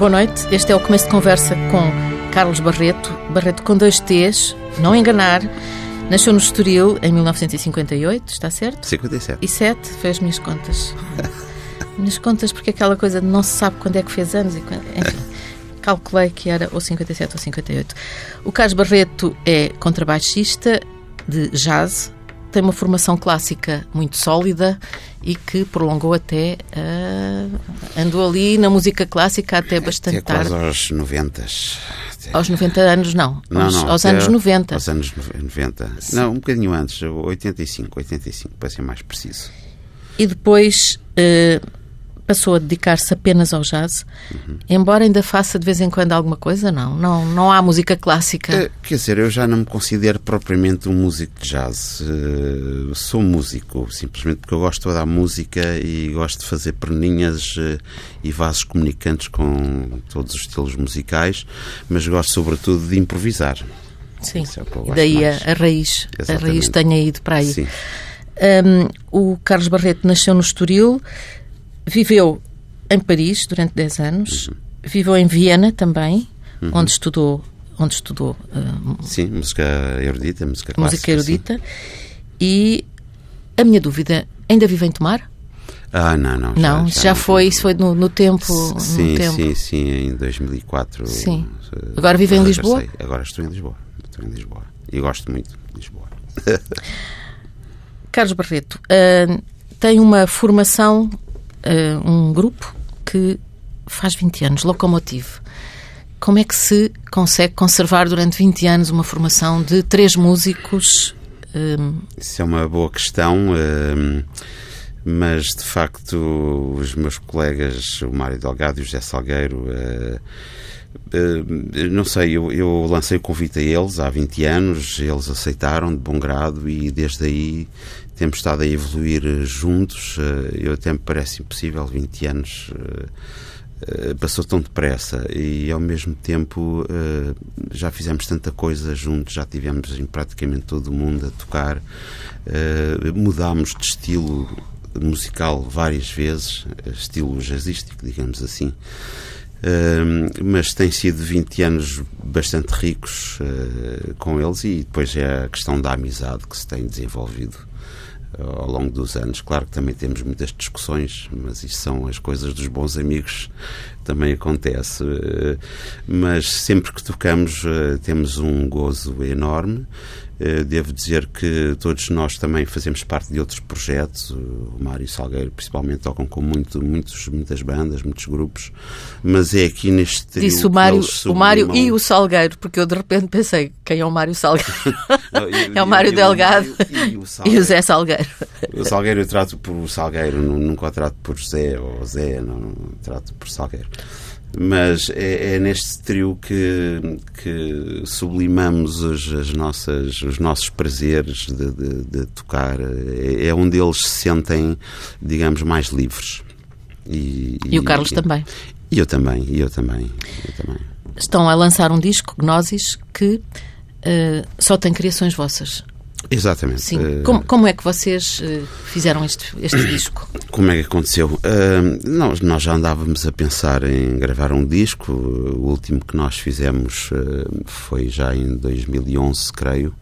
Boa noite. Este é o começo de conversa com Carlos Barreto. Barreto com dois T's, não enganar. Nasceu no Estoril em 1958, está certo? 57. E 7, fez as minhas contas. minhas contas, porque aquela coisa de não se sabe quando é que fez anos e quando, enfim. Calculei que era ou 57 ou 58. O Carlos Barreto é contrabaixista de jazz, tem uma formação clássica muito sólida e que prolongou até. Uh, andou ali na música clássica até bastante até tarde. aos 90. Até... Aos 90 anos, não. Não, aos, não, aos anos 90. Aos anos 90. Sim. Não, um bocadinho antes, 85, 85, para ser mais preciso. E depois uh, passou a dedicar-se apenas ao jazz, Uhum. embora ainda faça de vez em quando alguma coisa, não. Não, não há música clássica. Eh, Quer dizer, eu já não me considero propriamente um músico de jazz. Eh, sou músico, simplesmente porque eu gosto da música e gosto de fazer perninhas eh, e vasos comunicantes com todos os estilos musicais, mas gosto sobretudo de improvisar. Sim. É E daí a, a raiz. A Exatamente. raiz tenha ido para aí. Sim. Um, o Carlos Barreto nasceu no Estoril, viveu em Paris durante 10 anos, Uhum. viveu em Viena também, onde estudou, onde estudou uh, Sim, música erudita, música clássica. música sim. erudita. E a minha dúvida, ainda vive em Tomar? Ah, não, não. não, isso já, não. foi, isso foi no, no tempo. Sim, no tempo. sim, sim, em 2004. Sim. eh, Agora vive em. Lisboa? Agora estou em Lisboa. Estou em Lisboa. E gosto muito de Lisboa. Carlos Barreto uh, tem uma formação, uh, um grupo que faz 20 anos, Locomotive. Como é que se consegue conservar durante 20 anos uma formação de três músicos? um, Isso é uma boa questão, eh, mas de facto os meus colegas, o Mário Delgado e o José Salgueiro, eh, eh, não sei, eu, eu lancei o convite a eles há 20 anos, eles aceitaram de bom grado e desde aí temos estado a evoluir eh, juntos. Eh, Eu até me parece impossível, 20 anos. eh, passou tão depressa e ao mesmo tempo já fizemos tanta coisa juntos, já tivemos em praticamente todo o mundo a tocar, mudámos de estilo musical várias vezes, estilo jazzístico, digamos assim. Mas tem sido 20 anos bastante ricos com eles e depois é a questão da amizade que se tem desenvolvido ao longo dos anos. Claro que também temos muitas discussões, mas isso são as coisas dos bons amigos, também acontece. Eh, Mas sempre que tocamos temos um gozo enorme. Eh, Devo dizer que todos nós também fazemos parte de outros projetos. O Mário Salgueiro, principalmente, tocam com muito, muitos, muitas bandas, muitos grupos. Mas é aqui neste trio disse o Mário, o Mário e o Salgueiro, porque eu de repente pensei quem é o Mário Salgueiro? Não, eu- é o Mário eu- Delgado e o e o Zé Salgueiro. O Salgueiro eu trato por Salgueiro, nu- nunca o trato por José ou Zé, não, não trato por Salgueiro. Mas é, é neste trio que, que sublimamos os, as nossas, os nossos prazeres de, de- de tocar. É, é onde eles se sentem, digamos, mais livres. E, E o Carlos também. E eu também, e eu também. Eu também. Estão a lançar um disco, Gnosis, que eh, só tem criações vossas. Exatamente. Sim. Eh, Como, como é que vocês eh, fizeram este, este disco? Como é que aconteceu? Ah, nós, nós já andávamos a pensar em gravar um disco. O último que nós fizemos foi já em 2011, creio.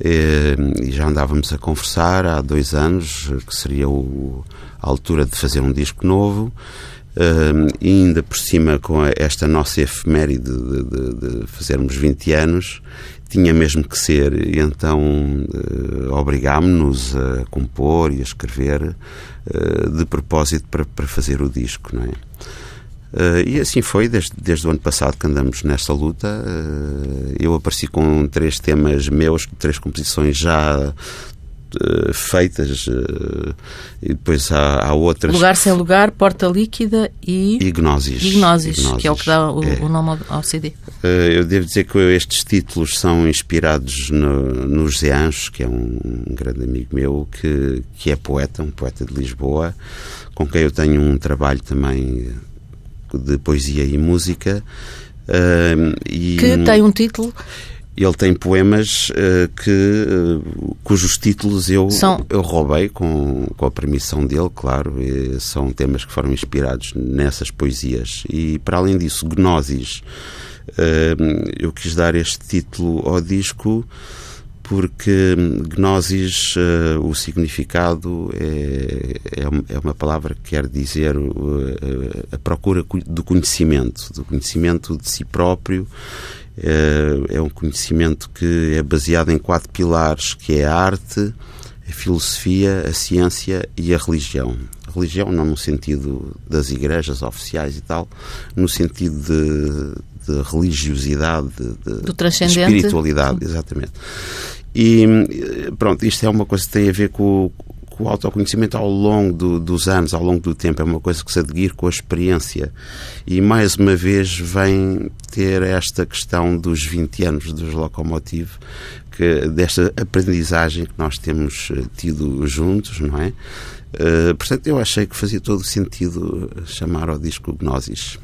E já andávamos a conversar há dois anos que seria o- a altura de fazer um disco novo. Ah, e ainda por cima, com esta nossa efeméride de, de- de fazermos 20 anos, tinha mesmo que ser, e então eh, obrigámos-nos a compor e a escrever eh, de propósito para, para fazer o disco, não é? Eh, e assim foi, desde, desde o ano passado que andamos nesta luta. Eh, eu apareci com três temas meus, três composições já feitas, eh, e depois há, há outras. Lugar sem lugar, Porta Líquida e, E Gnosis. e Gnosis, E que é o que dá o, É. o nome ao, CD. Eh, Eu devo dizer que estes títulos são inspirados no, no José Anjos, que é um grande amigo meu, que, que é poeta, um poeta de Lisboa, com quem eu tenho um trabalho também de poesia e música. Eh, e Que tem um título ele tem poemas uh, que, uh, cujos títulos eu, São... eu roubei com, com a permissão dele, claro. são temas que foram inspirados nessas poesias. E, para além disso, Gnosis. Uh, eu quis dar este título ao disco porque gnosis, uh, o significado é, é, é, uma palavra que quer dizer uh, a procura do conhecimento, do conhecimento de si próprio. Uh, é um conhecimento que é baseado em quatro pilares, que é a arte, a filosofia, a ciência e a religião. A religião não no sentido das igrejas oficiais e tal, no sentido de, de religiosidade, de, do transcendente. espiritualidade, exatamente. E pronto, isto é uma coisa que tem a ver com, com o autoconhecimento ao longo do, dos anos, ao longo do tempo. É uma coisa que se adquire com a experiência. E mais uma vez vem ter esta questão dos 20 anos dos Locomotive, que, desta aprendizagem que nós temos eh, tido juntos, não é? Uh, portanto, eu achei que fazia todo o sentido chamar ao disco Gnosis.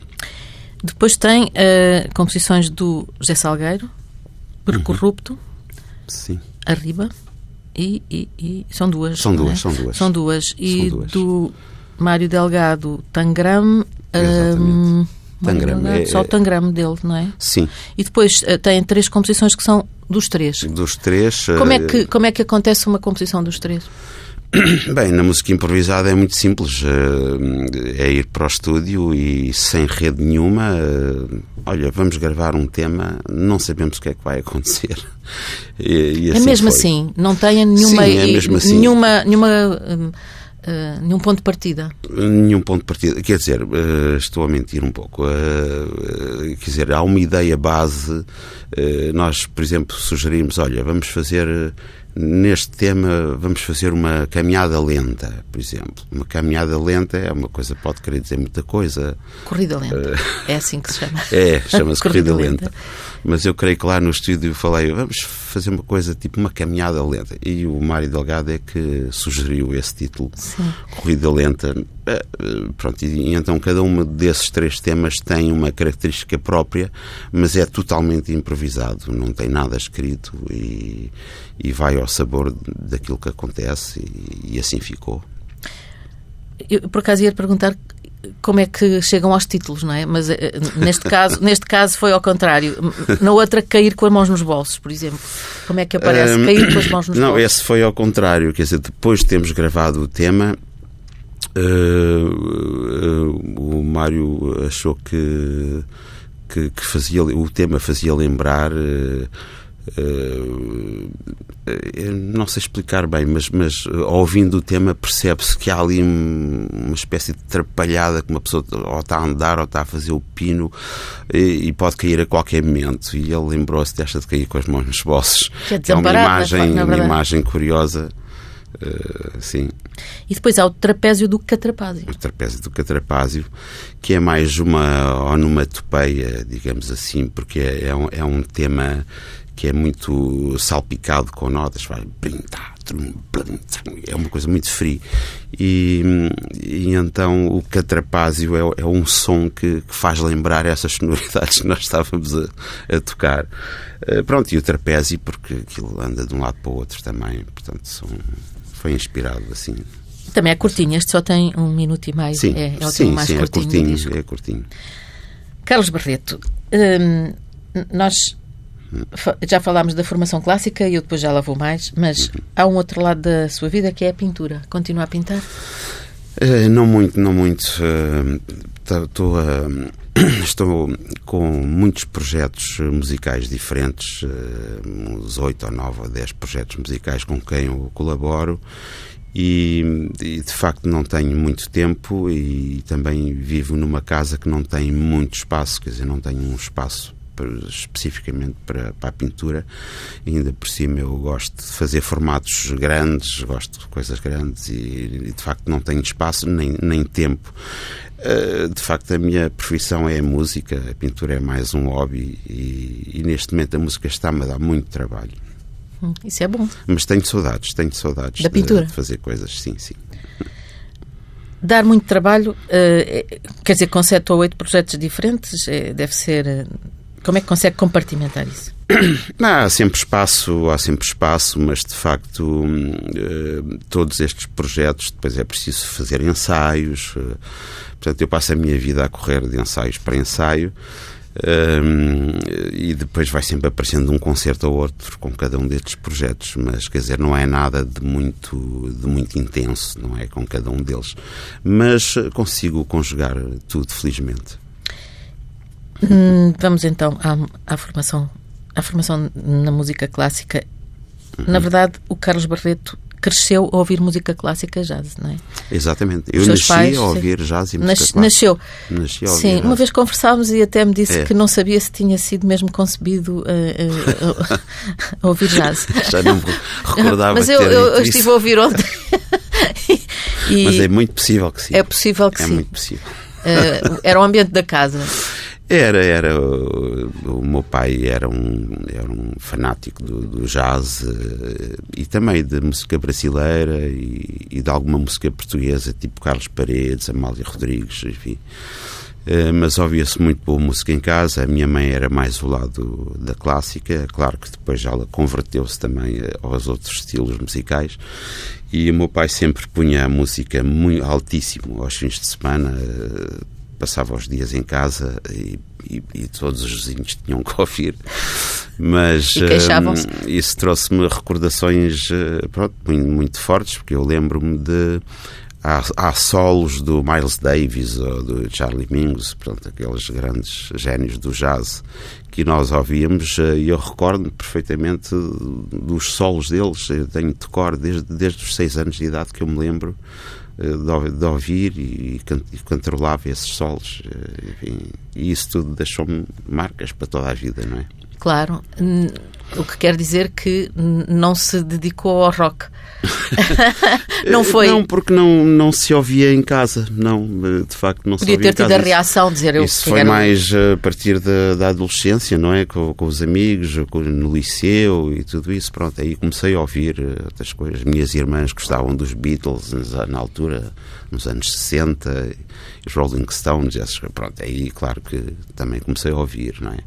Depois tem uh, composições do José Salgueiro, Percorrupto. Uhum Sim. Arriba. E, e, e são duas. São duas, é? são duas. São duas. E são duas. do Mário Delgado, Tangram. Um, Tangram. É, só o Tangram dele, não é? Sim. E depois uh, tem três composições que são dos três. Dos três. Como, é que, como é que acontece uma composição dos três? Bem, na música improvisada é muito simples. Eh, é ir para o estúdio e sem rede nenhuma. Eh, olha, vamos gravar um tema, não sabemos o que é que vai acontecer. E, e assim é mesmo foi. assim, não tenha nenhuma, Sim, é mesmo assim. nenhuma, nenhuma Uh, nenhum ponto de partida? Nenhum ponto de partida. Quer dizer, uh, estou a mentir um pouco. Uh, quer dizer, há uma ideia base. nós, por exemplo, sugerimos: olha, vamos fazer Neste tema, vamos fazer uma caminhada lenta, por exemplo. Uma caminhada lenta é uma coisa, pode querer dizer muita coisa. Corrida lenta. Uh, é assim que se chama. É, chama-se corrida, corrida lenta. lenta. Mas eu creio que lá no estúdio falei, vamos fazer uma coisa tipo uma caminhada lenta. E o Mário Delgado é que sugeriu esse título, Sim. Corrida Lenta. Uh, pronto, e, então cada um desses três temas tem uma característica própria, mas é totalmente improvisado, não tem nada escrito e e vai ao sabor daquilo que acontece e, e assim ficou. Eu, por acaso, ia perguntar como é que chegam aos títulos, não é? Mas eh, neste caso, neste caso foi ao contrário. Na outra, cair com as mãos nos bolsos, por exemplo. Como é que aparece? Um, cair com as mãos nos não, bolsos? Não, esse foi ao contrário. Quer dizer, depois de termos gravado o tema, o Mário achou que, que, que, fazia, o tema fazia lembrar. Uh, não sei explicar bem, mas, mas ouvindo o tema percebe-se que há ali uma espécie de trapalhada que uma pessoa ou está a andar ou está a fazer o pino e, e pode cair a qualquer momento. E ele lembrou-se desta de cair com as mãos nos bolsos. É, uma imagem, uma imagem curiosa. Uh, sim. E depois há o trapézio do catrapásio. O trapézio do catrapásio, que é mais uma onomatopeia, digamos assim, porque é, é, um, é um tema que é muito salpicado com notas, vai é uma coisa muito fria. E, e, então o catrapásio é, é um som que, que, faz lembrar essas sonoridades que nós estávamos a, a tocar. Uh, pronto, e o trapézio, porque aquilo anda de um lado para o outro também, portanto, são, foi inspirado assim. Também é curtinho, este só tem um minuto e meio. Sim, é, é o sim, mais sim, curtinho. É curtinho, é curtinho. Carlos Barreto, hum, nós já falámos da formação clássica e eu depois já lá vou mais, mas uhum. há um outro lado da sua vida que é a pintura. Continua a pintar? Uh, não muito, não muito. Uh, estou, uh, estou com muitos projetos musicais diferentes, uns oito ou nove ou dez projetos musicais com quem eu colaboro. E, e, de facto não tenho muito tempo e também vivo numa casa que não tem muito espaço, quer dizer, não tenho um espaço especificamente para, para a pintura. Ainda por cima eu gosto de fazer formatos grandes, gosto de coisas grandes e, e de facto não tenho espaço nem, nem tempo. Uh, de facto, a minha profissão é a música, a pintura é mais um hobby e, e neste momento a música está-me a dar muito trabalho. Hum, isso é bom. Mas tenho saudades, tenho saudades da pintura. de fazer coisas, sim, sim. Dar muito trabalho, uh, quer dizer, com sete ou oito projetos diferentes, deve ser como é que consegue compartimentar isso? Há sempre espaço, há sempre espaço, mas de facto eh, todos estes projetos depois é preciso fazer ensaios. eh, Portanto, eu passo a minha vida a correr de ensaios para ensaio. Hum, e depois vai sempre aparecendo um concerto ou outro com cada um destes projetos, mas quer dizer, não é nada de muito, de muito intenso, não é com cada um deles, mas consigo conjugar tudo, felizmente. Hum, Vamos então à, à formação, à formação na música clássica. Na Uhum. verdade, o Carlos Barreto cresceu a ouvir música clássica jazz, não é? Exatamente. Eu nasci pais, a ouvir sim. jazz e música Nas- clássica. nasceu. Nasci a ouvir Sim, jazz. uma vez conversámos e até me disse É. que não sabia se tinha sido mesmo concebido eh, eh, a ouvir jazz. Já não me recordava Mas eu, eu- eu estive a ouvir ontem. Mas é muito possível que sim. é possível que É sim. muito possível. Eh, era o ambiente da casa. Era, era. O, meu pai era um, era um fanático do, do jazz eh, e também de música brasileira e, e de alguma música portuguesa, tipo Carlos Paredes, Amália Rodrigues, enfim. Eh, Mas ouvia-se muito boa música em casa. A minha mãe era mais o lado da clássica. Claro que depois ela converteu-se também eh, aos outros estilos musicais. E o meu pai sempre punha a música muito altíssimo aos fins de semana. Passava os dias em casa e, e- e todos os vizinhos tinham que ouvir. Mas eh, isso trouxe-me recordações eh, pronto, muito, muito fortes, porque eu lembro-me de. Há, há solos do Miles Davis ou do Charlie Mingus, pronto, aqueles grandes génios do jazz que nós ouvíamos, eh, e eu recordo-me perfeitamente dos solos deles. Eu tenho de cor desde, desde os seis anos de idade que eu me lembro de, ouvi- de ouvir e, e controlava esses solos. eh, enfim, e isso tudo deixou-me marcas para toda a vida, não é? Claro. O que quer dizer que não se dedicou ao rock. não foi. Não, porque não, não se ouvia em casa. Não, eh, de facto, não Podia se ouvia ter em tido a reação, dizer eu Isso foi mais eh, a partir da, da adolescência, não é? Com, com os amigos, com- no liceu e tudo isso. Pronto, aí comecei a ouvir eh, outras coisas. Minhas irmãs gostavam dos Beatles na altura, nos anos 60, e os Rolling Stones, coisas. Pronto, aí claro que também comecei a ouvir, não é?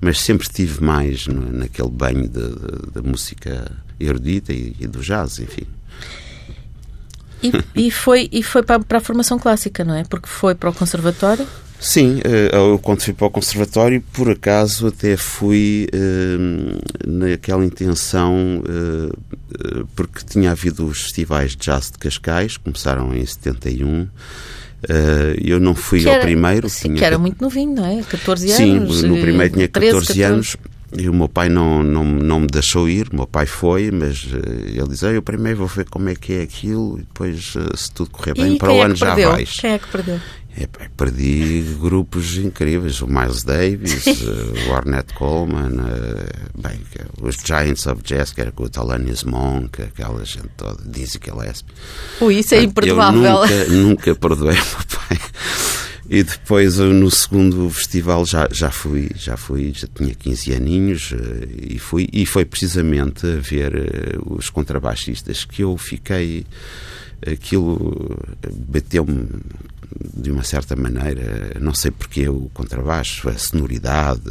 Mas sempre estive mais no- naquele banho da música erudita e, e do jazz, enfim. E, e foi, e foi para, para a formação clássica, não é? Porque foi para o conservatório. Sim, eh, eu quando fui para o conservatório, por acaso até fui eh, naquela intenção, eh, porque tinha havido os festivais de jazz de Cascais, começaram em 71. eh, Eu não fui Que ao era- primeiro. sim, tinha que era muito novinho, não é? 14 Sim, anos. no eh, primeiro tinha 13, 14 anos e o meu pai não, não, não me deixou ir. O meu pai foi, mas eh, ele disse: "Ah, Eu primeiro vou ver como é que é aquilo e depois, eh, se tudo correr bem, E para o é ano já vais. Quem é que perdeu? Epá, perdi grupos incríveis, o Miles Davis, eh, o Ornette Coleman, eh, bem, os Giants of Jazz, que era com o Thelonious Monk, aquela gente toda, Dizzy Gillespie. Ui, isso é imperdoável. Eu nunca, nunca perdoei o meu pai. E depois eu, no segundo festival já, já fui, já fui, já tinha 15 aninhos eh, e fui, e foi precisamente a ver eh, os contrabaixistas que eu fiquei, aquilo bateu-me de uma certa maneira, não sei porque o contrabaixo, a sonoridade,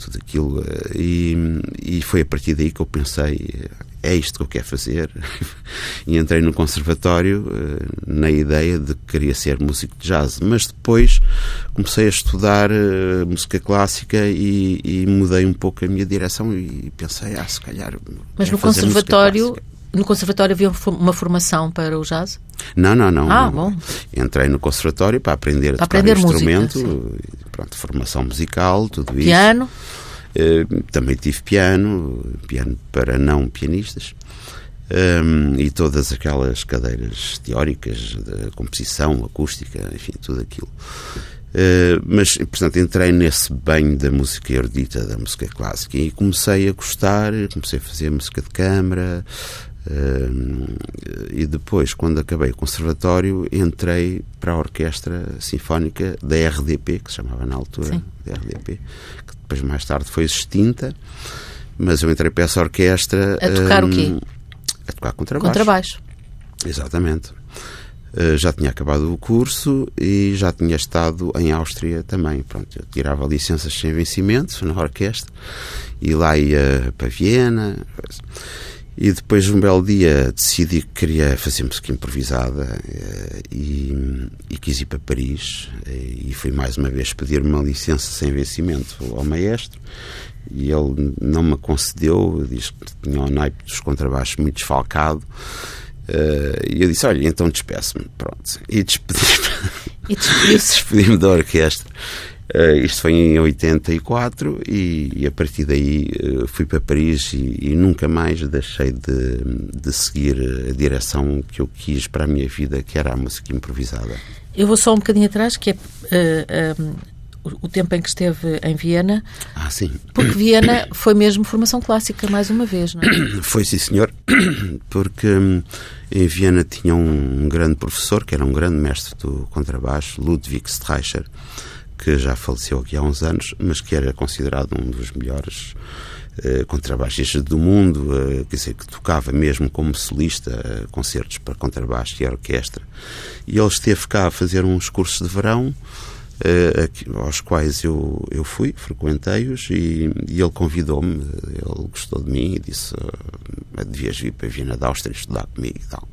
tudo aquilo, eh, e, e foi a partir daí que eu pensei, é isto que eu quero fazer. e entrei no conservatório eh, na ideia de que queria ser músico de jazz, mas depois comecei a estudar eh, música clássica e, e mudei um pouco a minha direção e pensei, ah, se calhar. Mas no conservatório. No conservatório havia uma formação para o jazz? Não, não, não. Ah, não. bom. Entrei no conservatório para aprender Para a tocar aprender um música, instrumento, e, pronto, formação musical, tudo isso. Piano? Eh, também tive piano, piano para não pianistas. Hum, e todas aquelas cadeiras teóricas de composição, acústica, enfim, tudo aquilo. Eh, mas, portanto, entrei nesse banho da música erudita, da música clássica, e comecei a gostar, comecei a fazer música de câmara, hum, e depois, quando acabei o conservatório, entrei para a Orquestra Sinfónica da RDP, que se chamava na altura, Sim. da RDP, que depois mais tarde foi extinta, mas eu entrei para essa orquestra. A tocar o hum, quê? A tocar contrabaixo. Contrabaixo. Exatamente. Uh, já tinha acabado o curso e já tinha estado em Áustria também. Pronto, eu tirava licenças sem vencimento na orquestra e lá ia para Viena. E depois, um belo dia, decidi que queria fazer música improvisada eh, e, e quis ir para Paris. E fui mais uma vez pedir uma licença sem vencimento ao maestro. E ele não me concedeu, diz que tinha o naipe dos contrabaixos muito desfalcado. Eh, e eu disse: Olha, então despeço-me. Pronto. E despedi-me. E despedi-me despedi da orquestra. Uh, isto foi em 84 e, e a partir daí uh, fui para Paris e, e, nunca mais deixei de, de seguir a direção que eu quis para a minha vida, que era a música improvisada. Eu vou só um bocadinho atrás, que é uh, o tempo em que esteve em Viena. Ah, sim. Porque Viena foi mesmo formação clássica, mais uma vez, não é? Foi, sim, senhor. Porque hum, em Viena tinha um, um grande professor, que era um grande mestre do contrabaixo, Ludwig Streicher, que já faleceu aqui há uns anos, mas que era considerado um dos melhores uh, contrabaixistas do mundo, uh, quer dizer, que tocava mesmo como solista uh, concertos para contrabaixo e orquestra. E ele esteve cá a fazer uns cursos de verão, aos quais eu, eu fui, frequentei-os, e, e, ele convidou-me, ele gostou de mim e disse: devias vir para Viena da Áustria estudar comigo e tal.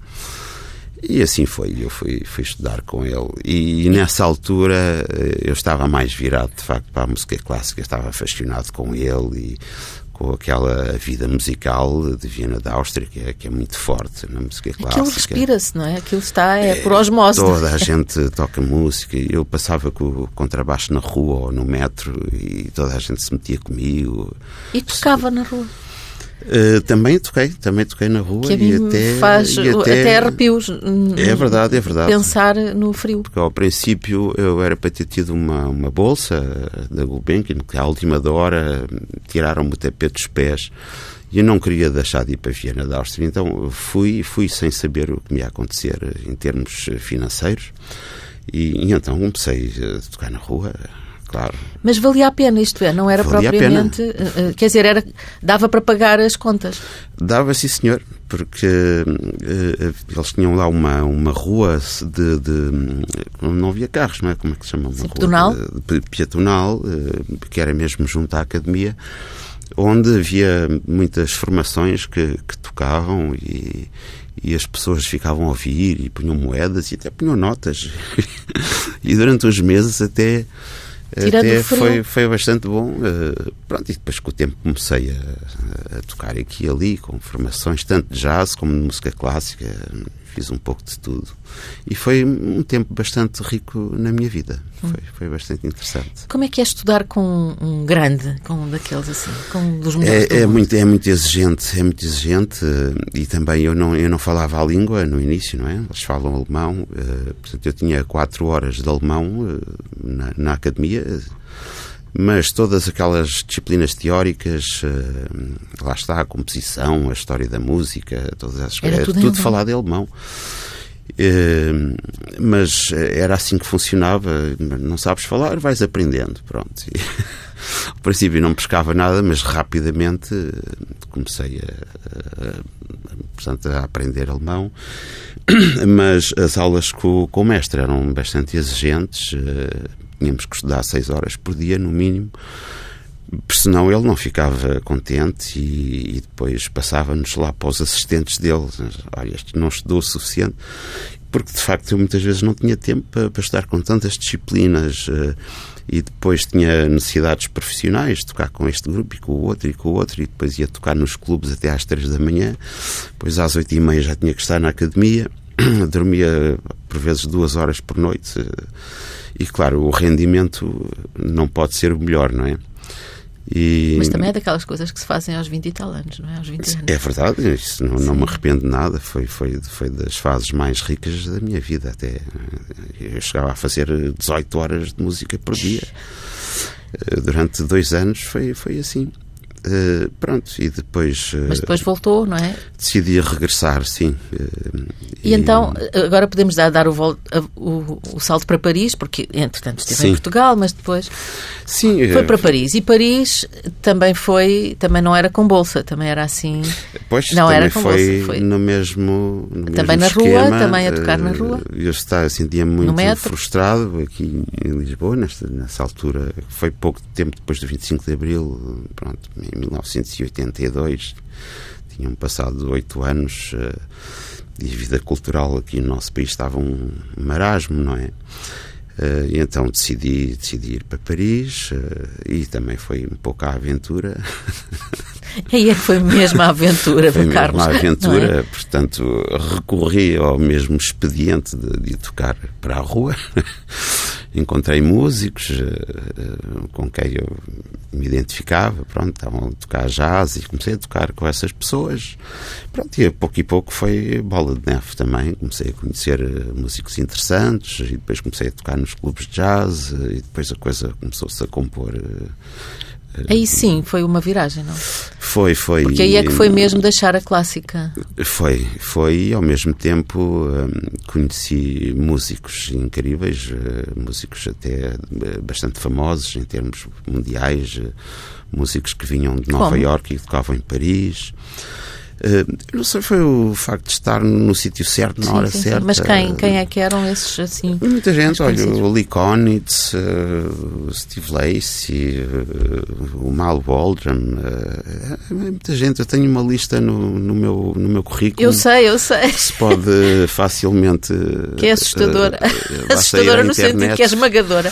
E assim foi, eu fui, fui estudar com ele. E, e, nessa altura eh, eu estava mais virado, de facto, para a música clássica, estava fascinado com ele e com aquela vida musical de Viena da Áustria, que é, que é muito forte na música clássica. Aquilo respira-se, não é? Aquilo está, é, é por osmose. Toda a gente toca música. Eu passava com o contrabaixo na rua ou no metro e toda a gente se metia comigo. E tocava na rua? Uh, também toquei, também toquei na rua que a mim e até, faz e até, até arrepios. É verdade, é verdade. Pensar no frio. Porque ao princípio eu era para ter tido uma, uma bolsa da Gulbenkian, que à última hora tiraram-me o tapete dos pés e eu não queria deixar de ir para Viena da Áustria. Então fui, fui sem saber o que me ia acontecer em termos financeiros e, e então comecei a tocar na rua claro. Mas valia a pena, isto é, não era valia propriamente. Uh, quer dizer, era, dava para pagar as contas? Dava, sim, senhor, porque uh, eles tinham lá uma, uma rua de, de, Não havia carros, não é? Como é que se chama? Uma sim, rua de, piatonal, que era mesmo junto à academia onde havia muitas formações que, que tocavam e, e, as pessoas ficavam a ouvir e punham moedas e até punham notas. e durante uns meses até Tirando foi, foi bastante bom. Uh, pronto, e depois com o tempo comecei a, a, tocar aqui e ali, com formações tanto de jazz como de música clássica. Fiz um pouco de tudo. E foi um tempo bastante rico na minha vida. Foi, foi bastante interessante. Como é que é estudar com um grande, com um daqueles assim, com um dos melhores? É, é muito, é muito exigente, é muito exigente. E também eu não, eu não falava a língua no início, não é? Eles falam alemão. Uh, portanto, eu tinha quatro horas de alemão uh, na, na academia mas todas aquelas disciplinas teóricas, uh, lá está a composição, a história da música, todas essas coisas, tudo, tudo falado em alemão. Uh, mas era assim que funcionava. Não sabes falar, vais aprendendo. Pronto. E, ao princípio não pescava nada, mas rapidamente comecei a, a, portanto, a aprender alemão. Mas as aulas com, com o mestre eram bastante exigentes. Tínhamos que estudar seis horas por dia, no mínimo, senão ele não ficava contente e, e depois passava-nos lá para os assistentes dele. Olha, este não estudou o suficiente. Porque, de facto, eu muitas vezes não tinha tempo para, para estar com tantas disciplinas uh, e depois tinha necessidades profissionais, tocar com este grupo e com o outro e com o outro, e depois ia tocar nos clubes até às três da manhã, depois às oito e meia já tinha que estar na academia, dormia por vezes duas horas por noite. E claro, o rendimento não pode ser o melhor, não é? E... Mas também é daquelas coisas que se fazem aos 20 e tal anos, não é? Aos 20 anos. É verdade, isso não, não me arrependo de nada. Foi, foi, foi das fases mais ricas da minha vida. Até eu chegava a fazer 18 horas de música por dia. Durante dois anos foi, foi assim. Uh, pronto, e depois. Uh, Mas depois voltou, não é? Decidi regressar, sim. Uh, e, e, então, agora podemos dar, dar o, o, o, salto para Paris, porque entretanto esteve sim. em Portugal, mas depois. Sim. Foi para Paris. E Paris também foi. Também não era com bolsa, também era assim. Pois, não era com foi bolsa. Foi no mesmo. No também mesmo na esquema, rua, também a tocar na rua. Eu estava, sentia muito frustrado aqui em Lisboa, nesta, nessa altura. Foi pouco tempo depois do 25 de Abril, pronto, 1982. Tinham passado oito anos uh, e a vida cultural aqui no nosso país estava um marasmo, não é? Uh, e então decidi, decidi ir para Paris uh, e também foi um pouco à aventura. E é que foi mesmo a aventura foi do Carlos. Foi a aventura, é? portanto, recorri ao mesmo expediente de, de tocar para a rua. Encontrei músicos uh, com quem eu me identificava, pronto, estavam a tocar jazz e comecei a tocar com essas pessoas. Pronto, e a pouco e pouco foi bola de neve também. Comecei a conhecer uh, músicos interessantes e depois comecei a tocar nos clubes de jazz uh, e depois a coisa começou-se a compor Aí sim, foi uma viragem, não? Foi, foi. Porque aí é que foi mesmo deixar a clássica. Foi, foi e ao mesmo tempo hum, conheci músicos incríveis, uh, músicos até uh, bastante famosos em termos mundiais, uh, músicos que vinham de Nova Iorque e tocavam em Paris. Uh, não sei, foi o facto de estar no sítio certo, na sim, hora sim, certa. Sim. Mas quem, quem é que eram esses assim? Muita gente, olha, o Lee Konitz, uh, o Steve Lacey, uh, o Mal Waldron, muita gente. Eu tenho uma lista no, no, meu, no meu currículo. Eu sei, eu sei. Que se pode facilmente. Que é assustadora. assustadora no sentido que é esmagadora.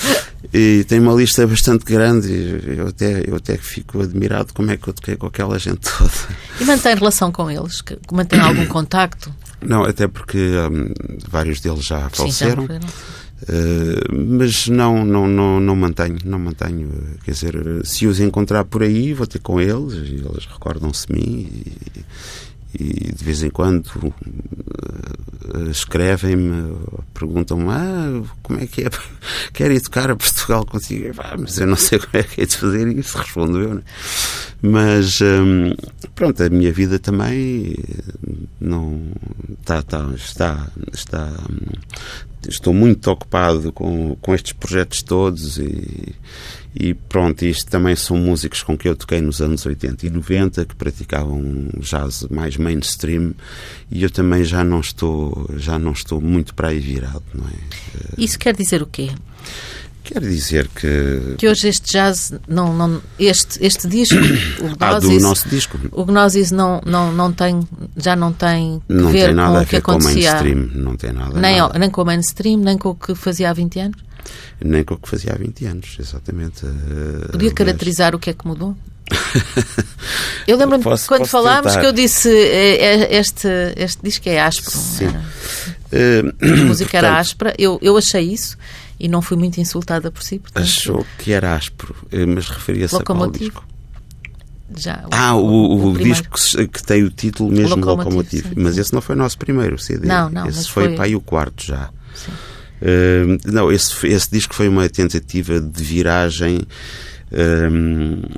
E tem uma lista bastante grande. Eu até, eu até fico admirado como é que eu toquei com aquela gente toda. E mantém relação com eles? Mantém algum contacto? Não, até porque hum, vários deles já faleceram. Sim, já uh, mas não, não, não, não mantenho, não mantenho. Quer dizer, se os encontrar por aí, vou ter com eles e eles recordam-se de mim e, de vez em quando uh, escrevem-me, perguntam-me ah, como é que é, quero tocar a Portugal contigo? Ah, mas eu não sei como é que é de fazer isso, respondo eu. Né? Mas um, pronto, a minha vida também não tá, tá, está, está, estou muito ocupado com, com estes projetos todos e, e pronto, isto também são músicos com que eu toquei nos anos 80 e 90 que praticavam jazz mais mainstream e eu também já não estou já não estou muito para aí virado, não é? Isso quer dizer o quê? Quer dizer que. Que hoje este jazz, não, não, este, este disco, o Gnosis, ah, do nosso disco. O Gnosis não, não, não tem, já não tem não ver tem nada com o que acontecia. Com mainstream, não tem nada. Nem, nada. nem com o mainstream, nem com o que fazia há 20 anos? Nem com o que fazia há 20 anos, exatamente. Eh, Podia caracterizar o que é que mudou? Eu lembro-me quando posso falámos tentar. que eu disse eh, eh, este, este disco é áspero. Sim. Era, a música era áspera, eu, eu achei isso e não fui muito insultada por si. Portanto, Achou que era áspero, mas referia-se a qual disco? Já, o, ah, o, o, o disco que, tem o título mesmo Locomotive. Mas esse não foi o nosso primeiro CD. Não, não. Esse foi, foi para aí o quarto já. Uh, não, esse, esse disco foi uma tentativa de viragem.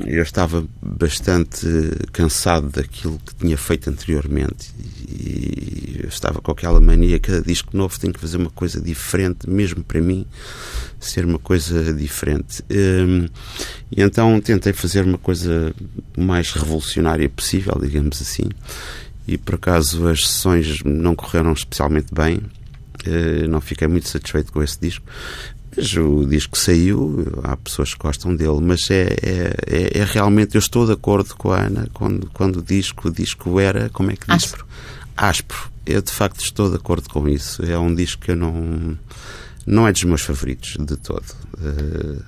Eu estava bastante cansado daquilo que tinha feito anteriormente e eu estava com aquela mania cada disco novo tem que fazer uma coisa diferente mesmo para mim ser uma coisa diferente. E então tentei fazer uma coisa mais revolucionária possível digamos assim e por acaso as sessões não correram especialmente bem não fiquei muito satisfeito com esse disco mas o disco saiu, há pessoas que gostam dele, mas é, é, é, é, realmente, eu estou de acordo com a Ana quando, quando o disco, o disco era, como é que diz? Áspero. Áspero. Eu de facto estou de acordo com isso. É um disco que eu não. não é dos meus favoritos de todo. Uh,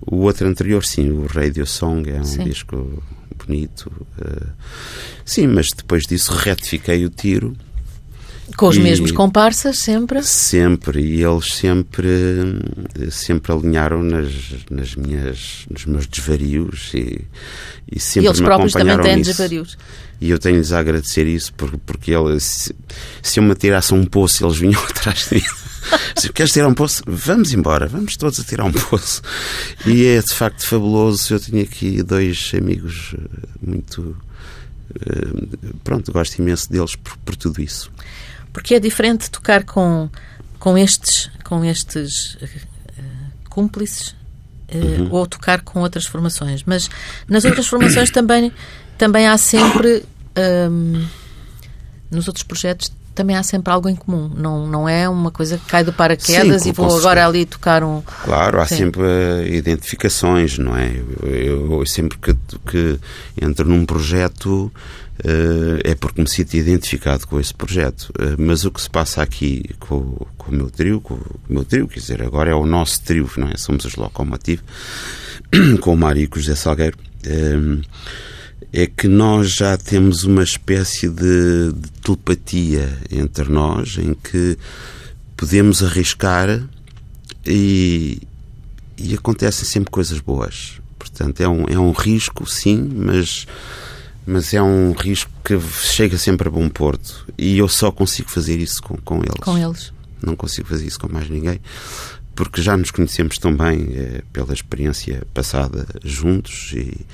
o outro anterior, sim, o Radio Song, é um sim. disco bonito. Uh, sim, mas depois disso retifiquei o tiro com os e mesmos comparsas, sempre? Sempre, e eles sempre, sempre alinharam nas, nas minhas, nos meus desvarios e, e sempre e eles me próprios também têm nisso. desvarios. E eu tenho-lhes a agradecer isso, porque, porque ele, se, se eu me atirasse um poço, eles vinham atrás de mim. Se queres tirar um poço, vamos embora, vamos todos a tirar um poço. E é de facto fabuloso. Eu tinha aqui dois amigos eh, muito. Eh, pronto, gosto imenso deles por, por tudo isso. Porque é diferente tocar com, com estes, com estes uh, cúmplices uh, uhum. ou tocar com outras formações. Mas nas outras formações também, também há sempre. Um, ehm, nos outros projetos também há sempre algo em comum. Não, não é uma coisa que cai do paraquedas Sim, e vou agora ali tocar um. Claro, há Sim. sempre uh, identificações, não é? Eu, eu, sempre que, que entro num projeto uh, é porque me sinto identificado com esse projeto. Uh, mas o que se passa aqui com, com o meu trio, com, o meu trio, quer dizer, agora é o nosso trio, não é? Somos os Locomotive, com o Mário e com o José Salgueiro é que nós já temos uma espécie de, de telepatia entre nós em que podemos arriscar e, e acontecem sempre coisas boas. Portanto, é um, é um risco, sim, mas, mas é um risco que chega sempre a bom porto. E eu só consigo fazer isso com, com eles. Com eles. Não consigo fazer isso com mais ninguém porque já nos conhecemos tão bem eh, pela experiência passada juntos e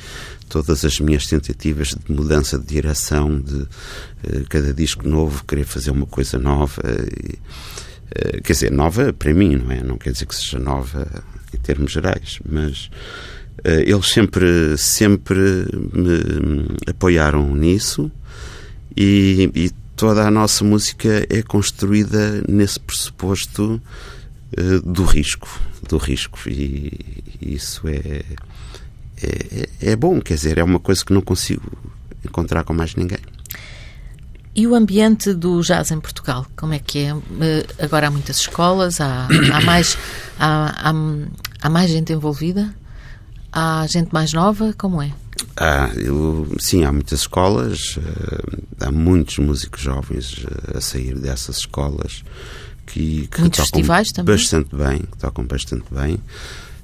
todas as minhas tentativas de mudança de direção, de eh, cada disco novo querer fazer uma coisa nova. E, eh, quer dizer, nova para mim, não é? Não quer dizer que seja nova em termos gerais, mas eles sempre, sempre me apoiaram nisso e, e toda a nossa música é construída nesse pressuposto eh, do risco, do risco e, isso é, é, é bom, quer dizer, é uma coisa que não consigo encontrar com mais ninguém. E o ambiente do jazz em Portugal, como é que é? Eh, agora há muitas escolas, há, há mais, há, há, há, mais gente envolvida? Há gente mais nova? Como é? Ah, eu, sim, há muitas escolas, eh, há muitos músicos jovens a sair dessas escolas que, que Muitos festivais também? bastante bem, que tocam bastante bem.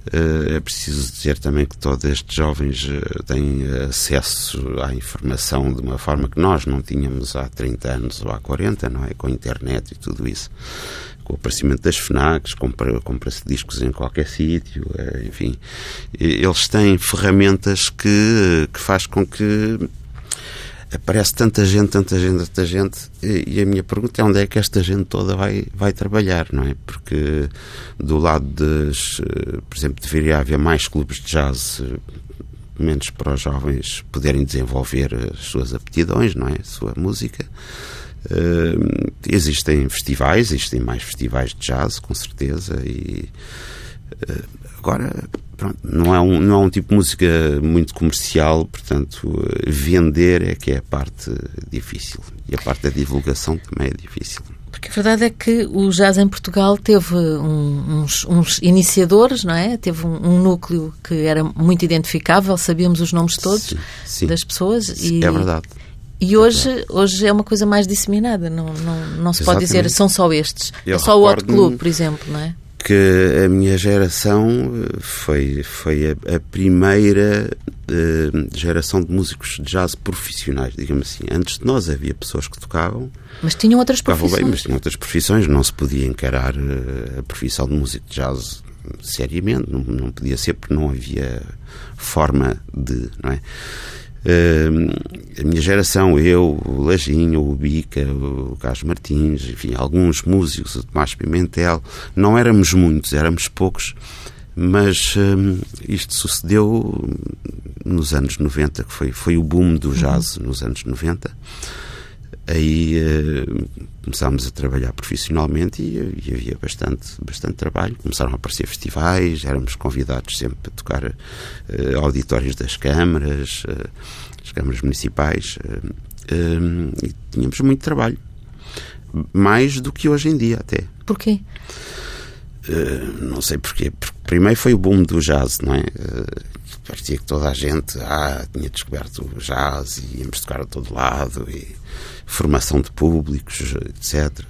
Uh, é preciso dizer também que todos estes jovens uh, têm acesso à informação de uma forma que nós não tínhamos há 30 anos ou há 40, não é? Com a internet e tudo isso. Com o aparecimento das FNACs, compra-se compra discos em qualquer sítio, uh, enfim. Eles têm ferramentas que, que faz com que aparece tanta gente, tanta gente, tanta gente, e, a minha pergunta é onde é que esta gente toda vai, vai trabalhar, não é? Porque do lado das, eh, por exemplo, deveria haver mais clubes de jazz, eh, menos para os jovens poderem desenvolver as suas aptidões, não é? A sua música. Uh, existem festivais, existem mais festivais de jazz, com certeza, e uh, agora pronto, não, é um, não é um tipo de música muito comercial, portanto, vender é que é a parte difícil. E a parte da divulgação também é difícil. Porque a verdade é que o jazz em Portugal teve um, uns, uns, iniciadores, não é? Teve um, um, núcleo que era muito identificável, sabíamos os nomes todos sim, sim. das pessoas. E, é verdade. E hoje é, hoje é uma coisa mais disseminada, não, não, não se Exatamente. pode dizer são só estes. Eu é só o Hot Club, por exemplo, não é? Que a minha geração eh, foi, foi a, a primeira uh, geração de músicos de jazz profissionais, digamos assim. Antes de nós havia pessoas que tocavam. Mas tinham outras profissões. Bem, mas tinham outras profissões. Não se podia encarar uh, a profissão de músico de jazz seriamente. Não, não podia ser porque não havia forma de. Não é? A minha geração, eu, o Lajinho, o Bica, o Carlos Martins, enfim, alguns músicos, o Tomás Pimentel, não éramos muitos, éramos poucos, mas isto sucedeu nos anos 90, que foi, foi o boom do jazz uhum. nos anos 90. Aí uh, começámos a trabalhar profissionalmente e, e, havia bastante, bastante trabalho. Começaram a aparecer festivais, éramos convidados sempre a tocar uh, auditórios das câmaras, uh, as câmaras municipais, e tínhamos muito trabalho. Mais do que hoje em dia, até. Porquê? não sei porquê. Porque primeiro foi o boom do jazz, não é? parecia que toda a gente ah, tinha descoberto o jazz e íamos tocar a todo lado e formação de públicos, etc.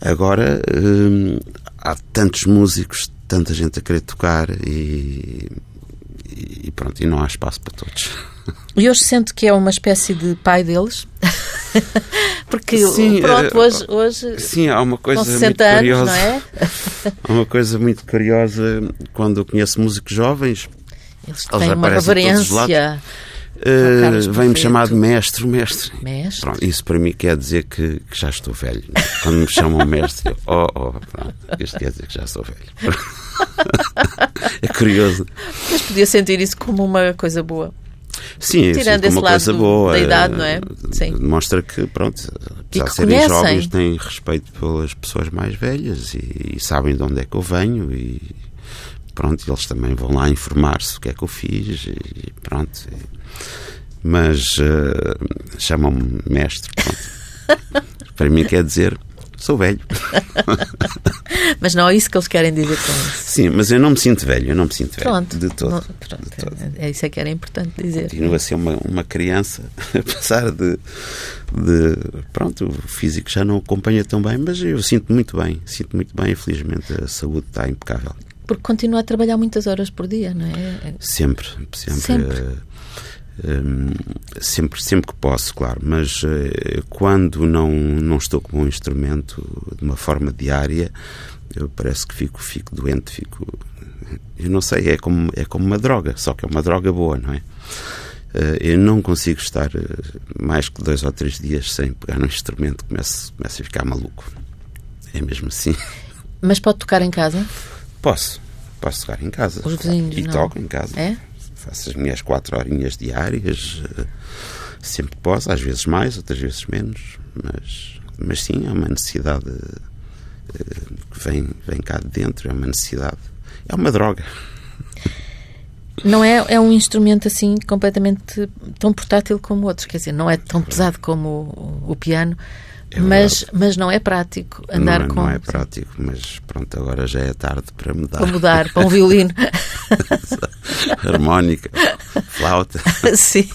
Agora hum, há tantos músicos, tanta gente a querer tocar e, e pronto, e não há espaço para todos. E hoje sente que é uma espécie de pai deles? Porque Sim, pronto, eh, hoje, hoje Sim, há uma coisa com muito 60 anos, curiosa. não é? Há uma coisa muito curiosa quando eu conheço músicos jovens, Eles Eles têm uma reverência. Carlos vem-me chamar de mestre, mestre. Mestre. Pronto, isso para mim quer dizer que, que já estou velho. Quando me chamam mestre, eu, oh, oh, pronto, isto quer dizer que já sou velho. é curioso. Mas podia sentir isso como uma coisa boa. Sim, eu Tirando sinto esse uma lado coisa do- boa. da idade, eh, não é? Sim. Demonstra que, pronto, apesar de serem conhecem. jovens, têm respeito pelas pessoas mais velhas e, e sabem de onde é que eu venho e pronto, eles também vão lá informar-se o que é que eu fiz e pronto. E- mas eh, chamam-me mestre, pronto. Para mim quer dizer, sou velho. Mas não é isso que eles querem dizer com isso. Sim, mas eu não me sinto velho, eu não me sinto velho. Pronto. De todo. Não- pronto, de todo. É isso é que era importante dizer. Continuo a ser uma, uma criança, apesar de, de. Pronto, o físico já não acompanha tão bem, mas eu sinto muito bem, sinto muito bem, infelizmente a saúde está impecável. Porque continua a trabalhar muitas horas por dia, não é? Sempre, sempre. Sempre. Hum, sempre, sempre que posso, claro, mas eh, quando não, não estou com um instrumento de uma forma diária, eu parece que fico, fico doente, fico. Eu não sei, é como, é como uma droga, só que é uma droga boa, não é? Eh, Eu não consigo estar eh, mais que dois ou três dias sem pegar no instrumento, começo, começo a ficar maluco. É mesmo assim. Mas pode tocar em casa? Posso, posso tocar em casa. Os vizinhos E não. toco em casa. É? Faço as minhas quatro horinhas diárias, eh, sempre que posso, às vezes mais, outras vezes menos, mas, mas sim, é uma necessidade eh, que vem, vem cá de dentro, é uma necessidade. É uma droga. Não é, é um instrumento assim completamente tão portátil como outros. Quer dizer, não é tão pesado como o, o piano, É mas, mas não é prático andar não, é- com. não é prático, mas pronto, agora já é tarde para mudar. Para mudar para um violino. Harmónica, flauta. Sim,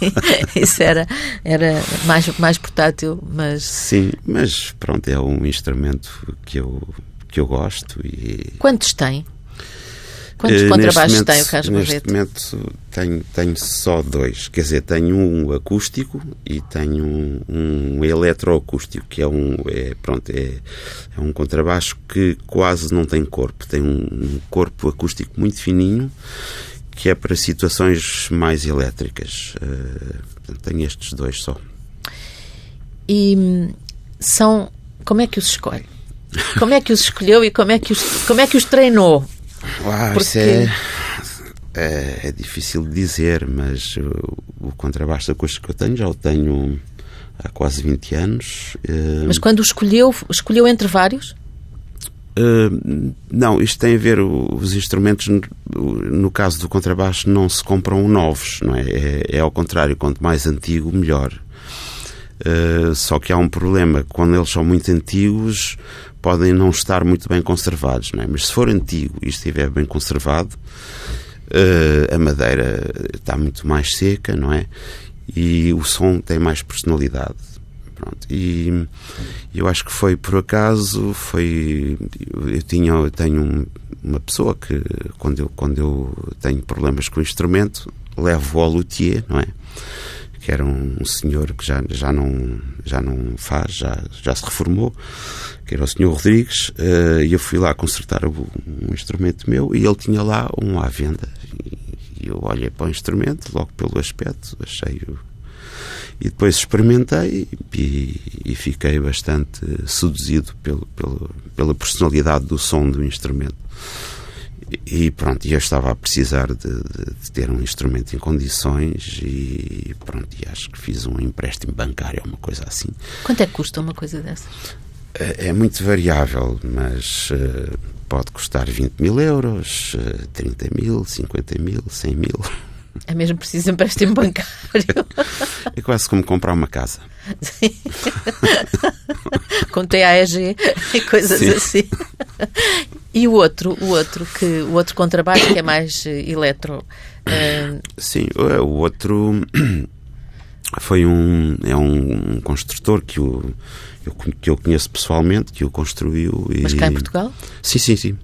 isso era, era mais, mais portátil, mas Sim, mas pronto, é um instrumento que eu, que eu gosto e quantos tem? Quantos Eh, contrabaixos tem o Carlos Neste Barreto? momento tenho, tenho só dois. Quer dizer, tenho um acústico e tenho um, um eletroacústico, que é um, é, pronto, é, é um contrabaixo que quase não tem corpo. Tem um, um corpo acústico muito fininho, que é para situações mais elétricas. Eh, tenho estes dois só. E hum, são. Como é que os escolhe? Como é que os escolheu e como é que os, como é que os treinou? Uau, Porque- isso é, é, é difícil de dizer, mas o, o contrabaixo acústico que eu tenho já o tenho há quase 20 anos. Eh, Mas quando o escolheu, escolheu entre vários? Eh, não, isto tem a ver, os instrumentos, no, caso do contrabaixo, não se compram novos, não é? É, é ao contrário, quanto mais antigo, melhor. Eh, só que há um problema, quando eles são muito antigos, podem não estar muito bem conservados, não é? Mas se for antigo e estiver bem conservado, eh, a madeira está muito mais seca, não é? E o som tem mais personalidade. Pronto. E eu acho que foi por acaso, foi eu tinha eu tenho um- uma pessoa que quando eu quando eu tenho problemas com o instrumento, levo ao luthier, não é? Que era um, um senhor que já já não já não faz, já já se reformou, que era o senhor Rodrigues, eh, e eu fui lá consertar um instrumento meu e ele tinha lá um à venda. E eu olhei para o instrumento, logo pelo aspecto, achei-o e depois experimentei e, e fiquei bastante seduzido pelo, pelo, pela personalidade do som do instrumento. E, pronto, eu estava a precisar de, de- de ter um instrumento em condições e pronto, e acho que fiz um empréstimo bancário, uma coisa assim. Quanto é que custa uma coisa dessas? É é muito variável, mas eh, pode custar 20 mil euros, eh, 30 mil, 50 mil, 100 mil. É mesmo preciso empréstimo bancário. É quase como comprar uma casa. Sim. Com TAEG e coisas Sim. assim. E o outro, o outro que o outro contrabaixo que é mais eh, eletro. eh, Sim, o o outro foi um é um construtor que o eu, que eu conheço pessoalmente, que o construiu. E... mas cá em Portugal? Sim, sim, sim.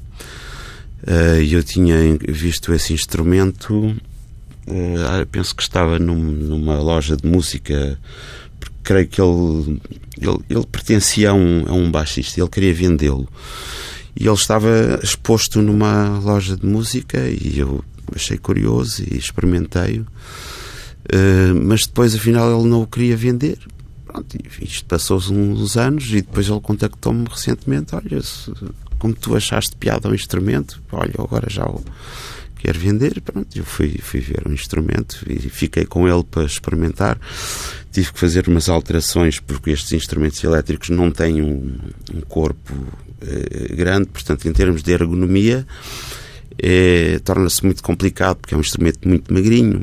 Eh, eu tinha visto esse instrumento Uh, penso que estava num, numa loja de música, creio que ele, ele, ele pertencia a um, a um baixista, ele queria vendê-lo. E ele estava exposto numa loja de música e eu achei curioso e experimentei-o. Uh, mas depois, afinal, ele não o queria vender. Pronto, isto passou-se uns anos e depois ele contactou-me recentemente. Olha, como tu achaste piada ao instrumento, olha, agora já o quero vender. Pronto, eu fui, fui ver o instrumento e fiquei com ele para experimentar. Tive que fazer umas alterações porque estes instrumentos elétricos não têm um, um corpo eh, grande, portanto, em termos de ergonomia, é, torna-se muito complicado porque é um instrumento muito magrinho.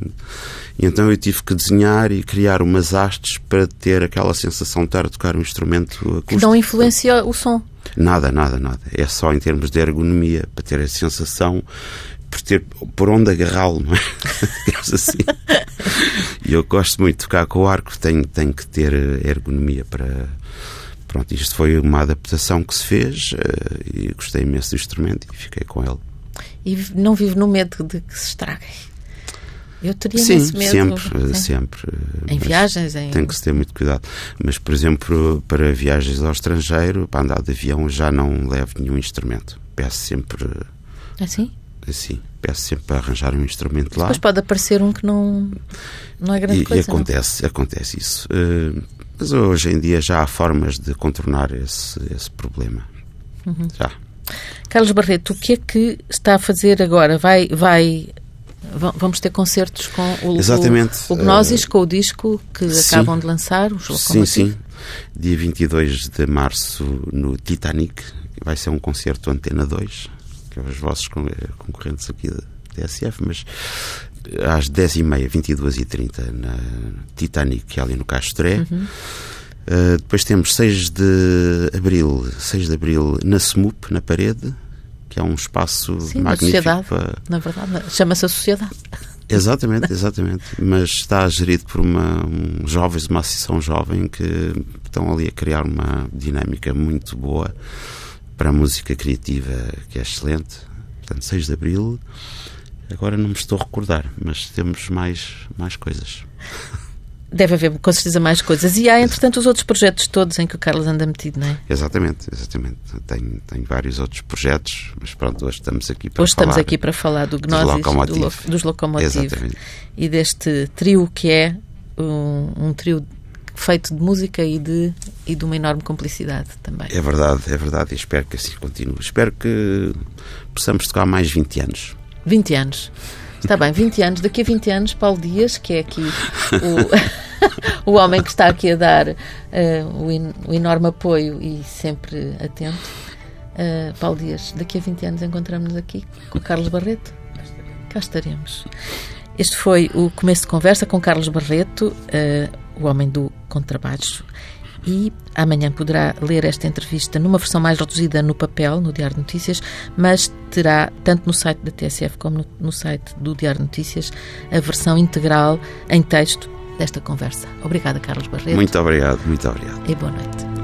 E então eu tive que desenhar e criar umas hastes para ter aquela sensação de estar a tocar um instrumento acústico. Que não influencia o som? Nada, nada, nada. É só em termos de ergonomia, para ter a sensação por ter por onde agarrá-lo, não é? Digamos assim. E eu gosto muito de tocar com o arco, tenho, tenho que ter ergonomia para. Pronto, isto foi uma adaptação que se fez uh, e gostei imenso do instrumento e fiquei com ele. E não vive no medo de que se estrague? Eu teria Sim, medo. sempre, Sim. sempre. Em viagens? Em... Tem que se ter muito cuidado. Mas, por exemplo, para viagens ao estrangeiro, para andar de avião, já não levo nenhum instrumento. Peço sempre. Assim? Assim. Peço sempre para arranjar um instrumento lá. Depois pode aparecer um que não, não é grande e, coisa. E acontece, não? acontece isso. Uh, mas hoje em dia já há formas de contornar esse, esse problema. Uhum. Já. Carlos Barreto, o que é que está a fazer agora? Vai, vai Vamos ter concertos com o, Exatamente. o, o Gnosis, uh, com o disco que sim. acabam de lançar, os Sim, sim. Dia 22 de março no Titanic, vai ser um concerto Antena 2, que os vossos concorrentes aqui da TSF, mas às 10h30, 22h30 na Titanic, que é ali no Castoré. Uhum. Uh, depois temos 6 de Abril, 6 de Abril na SMUP, na parede, que é um espaço Sim, magnífico. Sociedade, para... Na verdade, chama-se a sociedade. Exatamente, exatamente. Mas está gerido por uma, um jovens, uma associação jovem que estão ali a criar uma dinâmica muito boa para a música criativa, que é excelente. Portanto, 6 de Abril. Agora não me estou a recordar, mas temos mais, mais coisas. Deve haver com certeza mais coisas. E há, entretanto, os outros projetos todos em que o Carlos anda metido, não é? Exatamente, exatamente. Tenho, tenho vários outros projetos, mas pronto, hoje estamos aqui para hoje falar. estamos aqui para falar do Gnosis, dos Locomotive. Do, dos Locomotive exatamente. e deste trio que é um, um trio feito de música e de, e de uma enorme cumplicidade também. É verdade, é verdade, e espero que assim continue. Espero que possamos tocar mais 20 anos. 20 anos. Está bem, 20 anos. Daqui a 20 anos, Paulo Dias, que é aqui o, o homem que está aqui a dar uh, o, in, o, enorme apoio e sempre atento. Uh, Paulo Dias, daqui a 20 anos encontramos-nos aqui com o Carlos Barreto. Cá estaremos. Este foi o começo de conversa com Carlos Barreto, uh, o homem do contrabaixo e amanhã poderá ler esta entrevista numa versão mais reduzida no papel, no Diário de Notícias, mas terá, tanto no site da TSF como no, no site do Diário de Notícias, a versão integral em texto desta conversa. Obrigada, Carlos Barreto. Muito obrigado, muito obrigado. E boa noite.